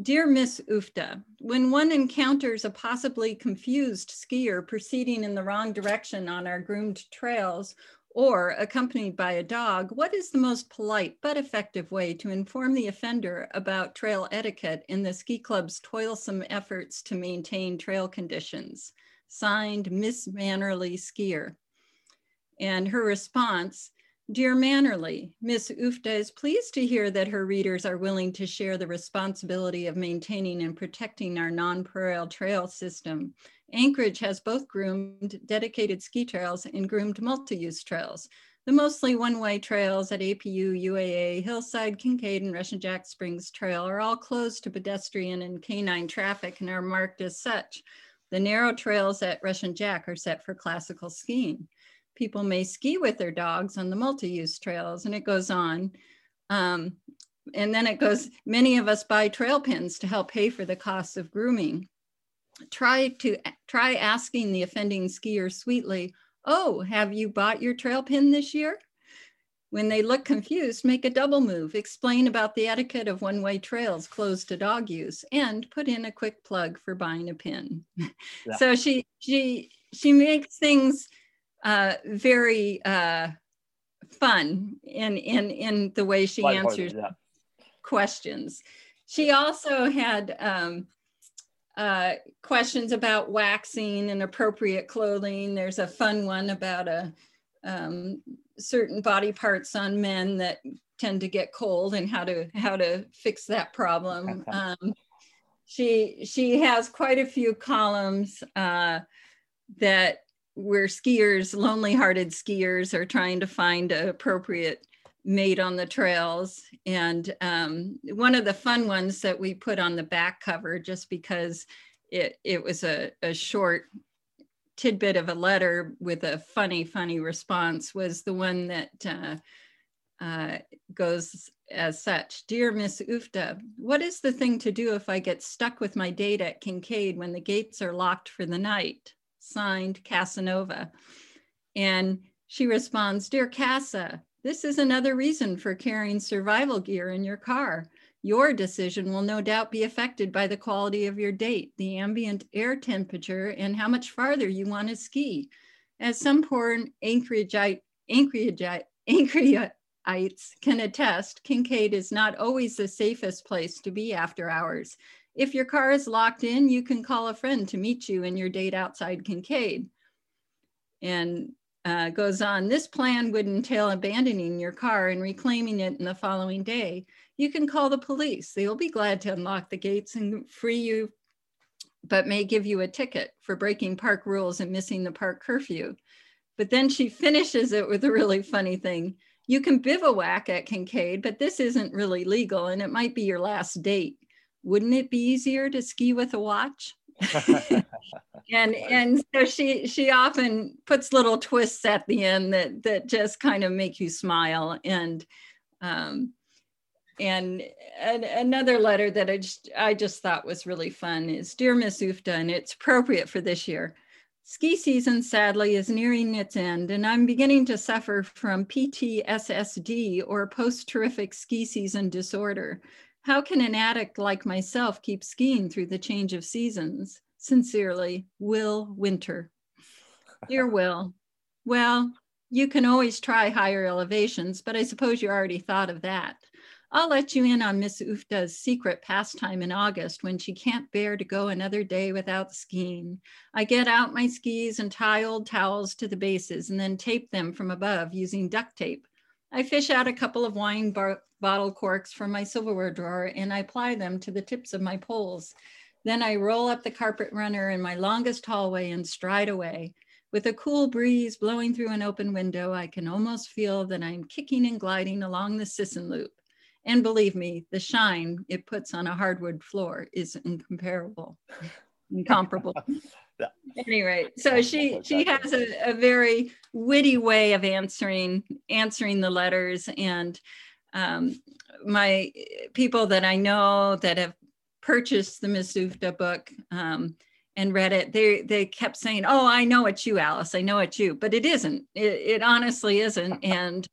Dear Miss Uff Da, when one encounters a possibly confused skier proceeding in the wrong direction on our groomed trails or accompanied by a dog, what is the most polite but effective way to inform the offender about trail etiquette in the ski club's toilsome efforts to maintain trail conditions? Signed, Miss Mannerly Skier. And her response, Dear Mannerly, Miss Uff Da is pleased to hear that her readers are willing to share the responsibility of maintaining and protecting our non-parallel trail system. Anchorage has both groomed dedicated ski trails and groomed multi-use trails. The mostly one-way trails at APU, UAA, Hillside, Kincaid, and Russian Jack Springs Trail are all closed to pedestrian and canine traffic and are marked as such. The narrow trails at Russian Jack are set for classical skiing people may ski with their dogs on the multi-use trails and it goes on. Um, and then it goes many of us buy trail pins to help pay for the costs of grooming. Try to try asking the offending skier sweetly oh have you bought your trail pin this year? When they look confused make a double move. Explain about the etiquette of one-way trails closed to dog use and put in a quick plug for buying a pin. Yeah. so she she she makes things uh, very uh, fun in, in, in the way she answers yeah. questions. She also had um, uh, questions about waxing and appropriate clothing. There's a fun one about a um, certain body parts on men that tend to get cold and how to how to fix that problem. Um, she she has quite a few columns uh, that where skiers, lonely hearted skiers, are trying to find an appropriate mate on the trails. And um, one of the fun ones that we put on the back cover, just because it, it was a, a short tidbit of a letter with a funny, funny response, was the one that uh, uh, goes as such Dear Miss Uff Da, what is the thing to do if I get stuck with my date at Kincaid when the gates are locked for the night? Signed Casanova. And she responds, Dear Casa, this is another reason for carrying survival gear in your car. Your decision will no doubt be affected by the quality of your date, the ambient air temperature, and how much farther you want to ski. As some poor Anchorageite, Anchorageites can attest, Kincaid is not always the safest place to be after hours. If your car is locked in, you can call a friend to meet you in your date outside Kincaid. And uh, goes on, this plan would entail abandoning your car and reclaiming it in the following day. You can call the police. They will be glad to unlock the gates and free you, but may give you a ticket for breaking park rules and missing the park curfew. But then she finishes it with a really funny thing. You can bivouac at Kincaid, but this isn't really legal and it might be your last date. Wouldn't it be easier to ski with a watch? and and so she she often puts little twists at the end that that just kind of make you smile and um and, and another letter that I just I just thought was really fun is dear Miss Uff Da and it's appropriate for this year. Ski season sadly is nearing its end and I'm beginning to suffer from PTSD or post terrific ski season disorder. How can an addict like myself keep skiing through the change of seasons? Sincerely, Will Winter. Dear Will, well, you can always try higher elevations, but I suppose you already thought of that. I'll let you in on Miss Uff Da's secret pastime in August when she can't bear to go another day without skiing. I get out my skis and tie old towels to the bases and then tape them from above using duct tape. I fish out a couple of wine bar- bottle corks from my silverware drawer and I apply them to the tips of my poles. Then I roll up the carpet runner in my longest hallway and stride away. With a cool breeze blowing through an open window, I can almost feel that I'm kicking and gliding along the Sisson Loop. And believe me, the shine it puts on a hardwood floor is incomparable, incomparable. yeah. Anyway, so she she has a, a very witty way of answering answering the letters, and um, my people that I know that have purchased the Miss Uff Da book um, and read it, they they kept saying, "Oh, I know it's you, Alice. I know it's you," but it isn't. It, it honestly isn't, and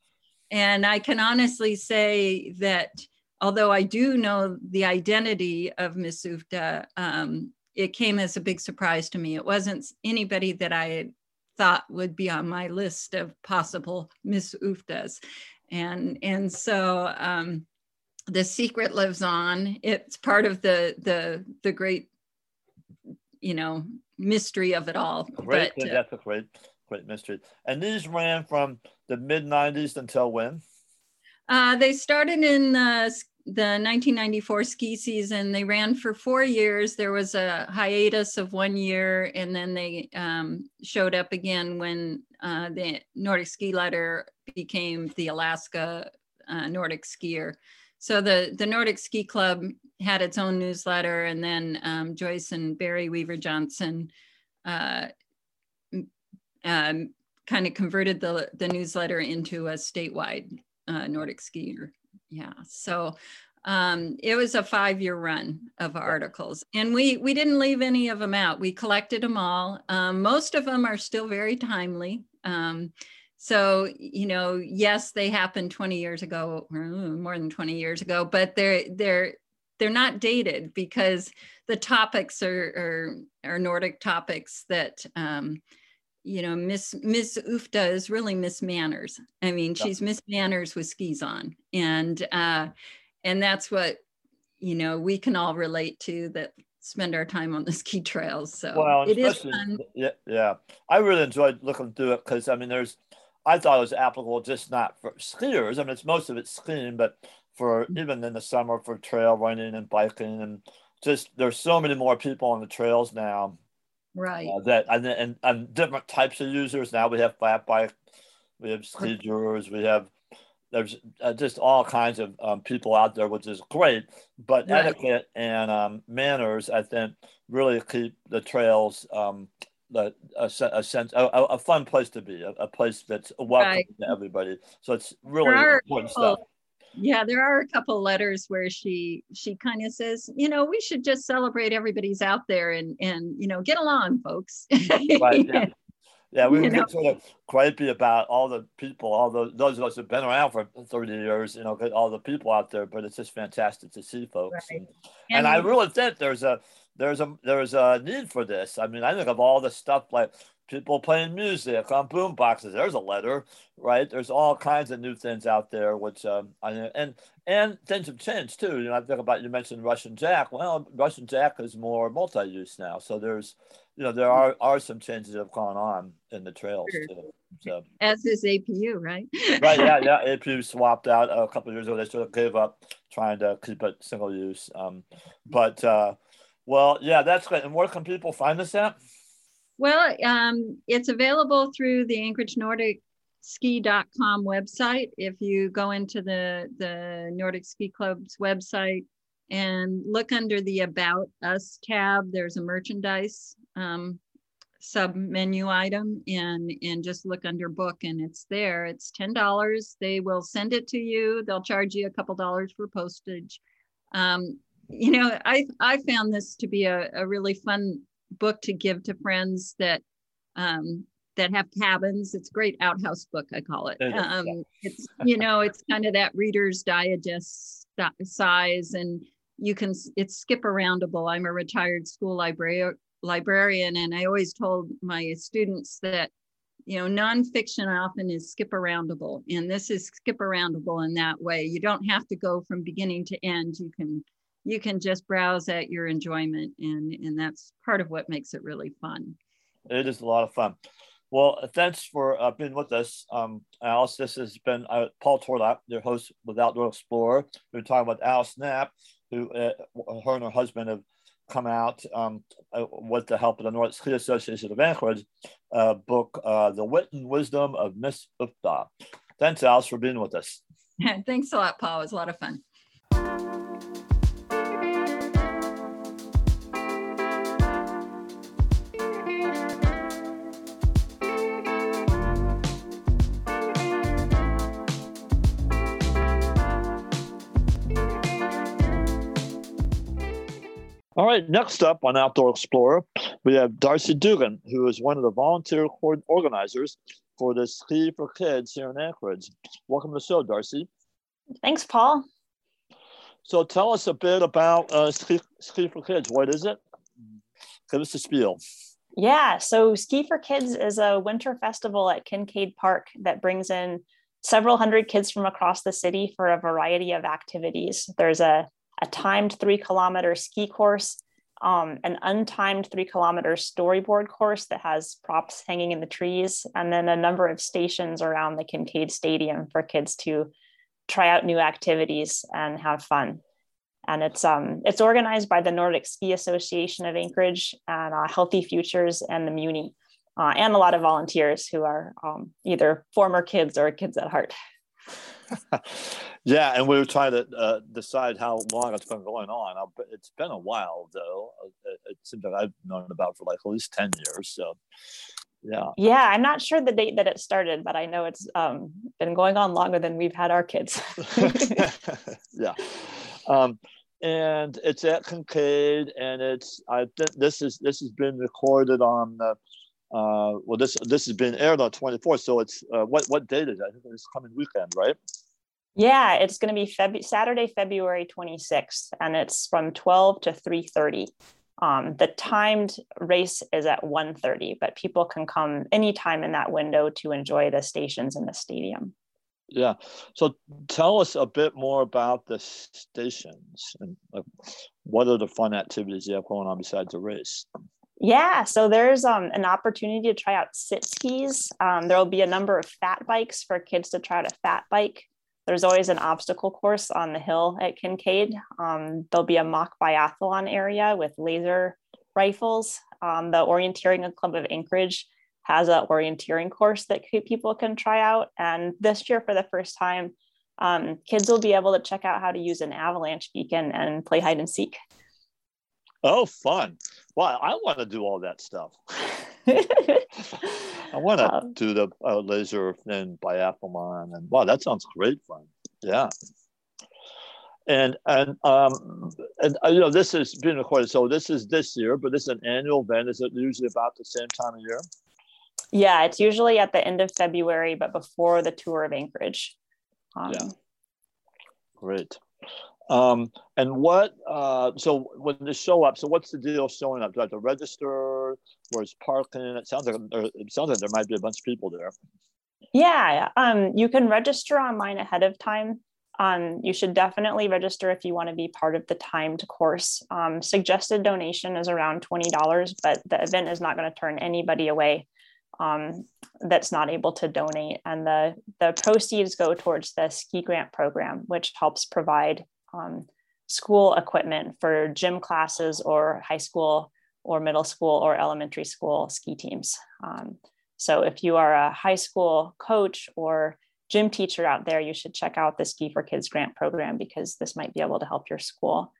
and I can honestly say that although I do know the identity of Miss Uff Da, um, it came as a big surprise to me. It wasn't anybody that I had thought would be on my list of possible Miss Uff Das. And, and so um, the secret lives on. It's part of the, the, the great, you know, mystery of it all. Great, but, uh, that's a great, great mystery. And these ran from the mid 90s until when? Uh, they started in the, the 1994 ski season. They ran for four years. There was a hiatus of one year, and then they um, showed up again when uh, the Nordic Ski Letter became the Alaska uh, Nordic Skier. So the, the Nordic Ski Club had its own newsletter, and then um, Joyce and Barry Weaver Johnson uh, um, kind of converted the, the newsletter into a statewide uh, Nordic skier. Yeah. So um, it was a five year run of articles and we, we didn't leave any of them out. We collected them all. Um, most of them are still very timely. Um, so, you know, yes, they happened 20 years ago or more than 20 years ago, but they're, they're, they're not dated because the topics are, are, are Nordic topics that, um, you know, Miss Miss Uff Da is really Miss Manners. I mean, yeah. she's Miss Manners with skis on, and uh, and that's what you know we can all relate to that spend our time on the ski trails. So well, it is fun. Yeah, yeah. I really enjoyed looking through it because I mean, there's I thought it was applicable just not for skiers. I mean, it's most of it's skiing, but for mm-hmm. even in the summer for trail running and biking and just there's so many more people on the trails now right uh, that and, and and different types of users now we have flat bike we have skiers we have there's uh, just all kinds of um, people out there which is great but right. etiquette and um, manners i think really keep the trails um, the, a, a sense a, a, fun place to be a, a place that's welcome right. to everybody so it's really important stuff yeah there are a couple letters where she she kind of says you know we should just celebrate everybody's out there and and you know get along folks right, yeah. Yeah we you get sort of gripey about all the people all the those of us who've been around for 30 years you know all the people out there but it's just fantastic to see folks. Right. and, and, and i really think there's a there's a there's a need for this. I mean i think of all the stuff like people playing music on boom boxes. There's a letter, right? There's all kinds of new things out there, which um, I, and and things have changed too. You know, I think about you mentioned Russian Jack. Well, Russian Jack is more multi-use now, so there's you know there are are some changes that have gone on in the trails too. So as is APU, right? right. Yeah. Yeah. APU swapped out a couple years ago. They sort of gave up trying to keep it single use. Um, but uh, well, yeah, that's great. And where can people find this at? Well, um, it's available through the Anchorage Nordic ski.com website. If you go into the, the Nordic Ski Club's website and look under the About Us tab. There's a merchandise um, sub menu item and and just look under book and it's there it's ten dollars they will send it to you they'll charge you a couple dollars for postage um, you know i i found this to be a, a really fun book to give to friends that um, that have cabins it's great outhouse book i call it um, it's you know it's kind of that reader's digest size and you can it's skip aroundable i'm a retired school librarian librarian, and I always told my students that you know nonfiction often is skip aroundable, and this is skip aroundable in that way. You don't have to go from beginning to end. You can you can just browse at your enjoyment, and and that's part of what makes it really fun. It is a lot of fun. Well, thanks for uh, being with us, um, Alice. This has been uh, Paul Twardock, your host with Outdoor Explorer. We're talking about Alice Knapp, who uh, her and her husband have come out um, uh, with the help of the north Ski Association of Anchorage uh, book, uh, The Wit and Wisdom of Miss Uff Da. Thanks, Alice, for being with us. Thanks a lot, Paul. It was a lot of fun. All right, next up on Outdoor Explorer, we have Darcy Dugan, who is one of the volunteer organizers for the Ski for Kids here in Anchorage. Welcome to the show, Darcy. Thanks, Paul. So tell us a bit about uh, Ski, Ski for Kids. What is it? Give us a spiel. Yeah, so Ski for Kids is a winter festival at Kincaid Park that brings in several hundred kids from across the city for a variety of activities. There's a a timed three kilometer ski course, um, an untimed three kilometer storyboard course that has props hanging in the trees, and then a number of stations around the Kincaid Stadium for kids to try out new activities and have fun. And it's um, it's organized by the Nordic Ski Association of Anchorage and uh, Healthy Futures and the Muni, uh, and a lot of volunteers who are um, either former kids or kids at heart. yeah, and we were trying to uh, decide how long it's been going on. It's been a while, though. It, seems like I've known about for like at least ten years. So, yeah. Yeah, I'm not sure the date that it started, but I know it's um, been going on longer than we've had our kids. yeah. Um, and it's at Kincaid, and it's I think this is this has been recorded on. Uh, uh, well, this this has been aired on 24th, so it's uh, what what date is it? I think it's coming weekend, right? Yeah, it's going to be Feb- Saturday, February 26th, and it's from 12 to 3:30. Um, the timed race is at 1:30, but people can come anytime in that window to enjoy the stations in the stadium. Yeah. So tell us a bit more about the stations and like, what are the fun activities you have going on besides the race? Yeah, so there's um, an opportunity to try out sit skis. Um, there will be a number of fat bikes for kids to try out a fat bike. There's always an obstacle course on the hill at Kincaid. Um, there'll be a mock biathlon area with laser rifles. Um, the Orienteering Club of Anchorage has an orienteering course that people can try out. And this year, for the first time, um, kids will be able to check out how to use an avalanche beacon and play hide and seek. Oh, fun. Well, I want to do all that stuff. I want to um, do the uh, laser and biathlon, and wow, that sounds great fun. Yeah. And and um and uh, you know this is being recorded, so this is this year, but this is an annual event. Is it usually about the same time of year? Yeah, it's usually at the end of February, but before the tour of Anchorage. Um, yeah. Great. Um, and what, uh, so when they show up, so what's the deal showing up? Do I have to register? Where's parking? It sounds like, it sounds like there might be a bunch of people there. Yeah, um, you can register online ahead of time. Um, you should definitely register if you want to be part of the timed course. Um, suggested donation is around $20, but the event is not going to turn anybody away um, that's not able to donate. And the, the proceeds go towards the ski grant program, which helps provide um, school equipment for gym classes or high school or middle school or elementary school ski teams. Um, so if you are a high school coach or gym teacher out there, you should check out the Ski for Kids grant program because this might be able to help your school.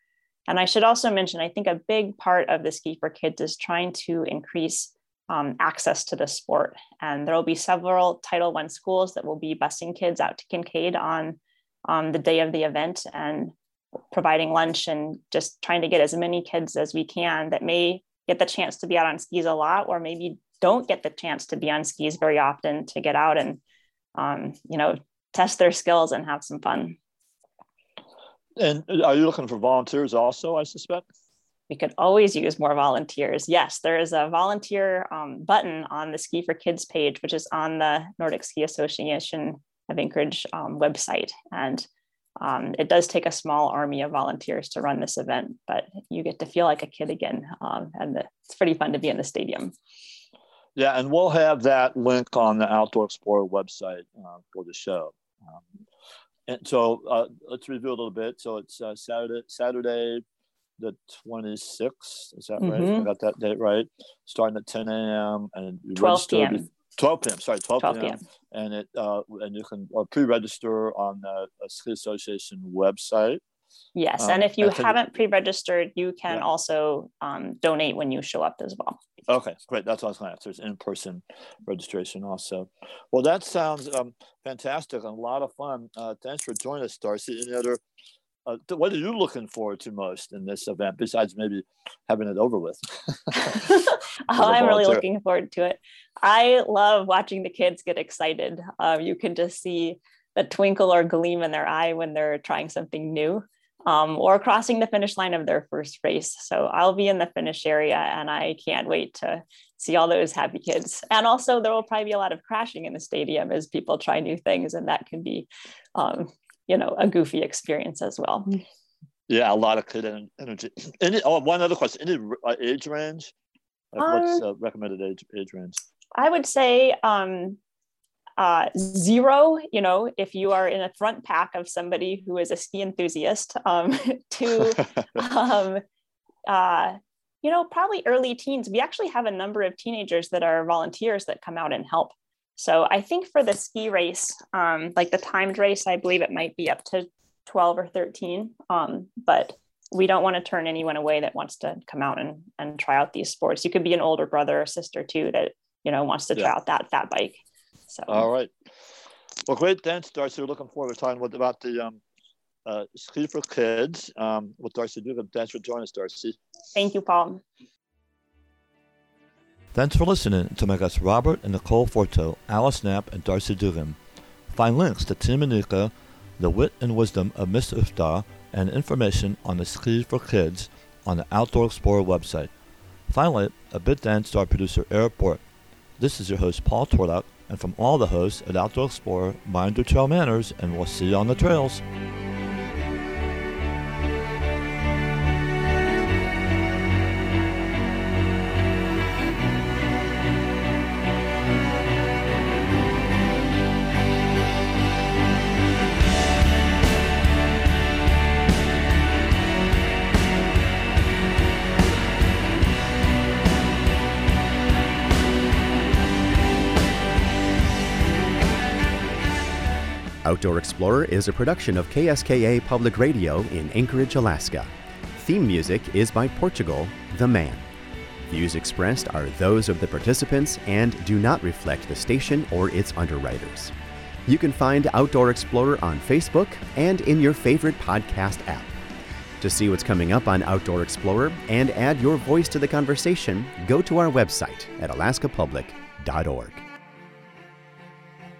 And I should also mention, I think a big part of the Ski for Kids is trying to increase um, access to the sport. And there will be several Title I schools that will be busing kids out to Kincaid on um, the day of the event and providing lunch and just trying to get as many kids as we can that may get the chance to be out on skis a lot or maybe don't get the chance to be on skis very often to get out and um, you know test their skills and have some fun. And are you looking for volunteers also i suspect? We could always use more volunteers. Yes there is a volunteer um, button on the ski for kids page which is on the nordic ski association of anchorage um, website. And um, it does take a small army of volunteers to run this event, but you get to feel like a kid again. Um, and it's pretty fun to be in the stadium. Yeah, and we'll have that link on the Outdoor Explorer website uh, for the show. Um, and so uh, let's review a little bit. So it's uh, Saturday, Saturday, the 26th. Is that right? Mm-hmm. I got that date right. Starting at 10 a.m. and 12 p.m. 12 p.m. Sorry, 12, 12 p.m. And it uh, and you can uh, pre-register on the Ski Association website. Yes, um, and if you haven't pre-registered, you can yeah. also um, donate when you show up as well. Okay, great. That's what I was going to ask. There's in-person registration also. Well, that sounds um, fantastic and a lot of fun. Uh, thanks for joining us, Darcy. Any other uh, what are you looking forward to most in this event besides maybe having it over with? oh, I'm really looking forward to it. I love watching the kids get excited. Uh, you can just see the twinkle or gleam in their eye when they're trying something new um, or crossing the finish line of their first race. So I'll be in the finish area and I can't wait to see all those happy kids. And also, there will probably be a lot of crashing in the stadium as people try new things, and that can be um, you know a goofy experience as well. Yeah a lot of kid energy. Any oh one other question. Any uh, age range? Like um, what's uh, recommended age age range? I would say um uh, zero, you know, if you are in a front pack of somebody who is a ski enthusiast, um, to, um, uh, you know, probably early teens. We actually have a number of teenagers that are volunteers that come out and help. So I think for the ski race, um, like the timed race, I believe it might be up to 12 or 13. Um, but we don't want to turn anyone away that wants to come out and, and try out these sports. You could be an older brother or sister too that, you know, wants to try yeah. out that fat bike. So, all right. Well, great. Thanks, Darcy. We're looking forward to talking about the um, uh, ski for kids um, with Darcy Dugan. Thanks for joining us, Darcy. Thank you, Paul. Thanks for listening to my guests Robert and Nicole Forto, Alice Knapp, and Darcy Dugan. Find links to Team Aneke, the wit and wisdom of Miss Uff Da, and information on the Ski for Kids on the Outdoor Explorer website. Finally, a big thanks to our producer Eric Bork. This is your host Paul Twardock, and from all the hosts at Outdoor Explorer, mind your trail manners, and we'll see you on the trails. Outdoor Explorer is a production of KSKA Public Radio in Anchorage, Alaska. Theme music is by Portugal, The Man. Views expressed are those of the participants and do not reflect the station or its underwriters. You can find Outdoor Explorer on Facebook and in your favorite podcast app. To see what's coming up on Outdoor Explorer and add your voice to the conversation, go to our website at alaskapublic.org.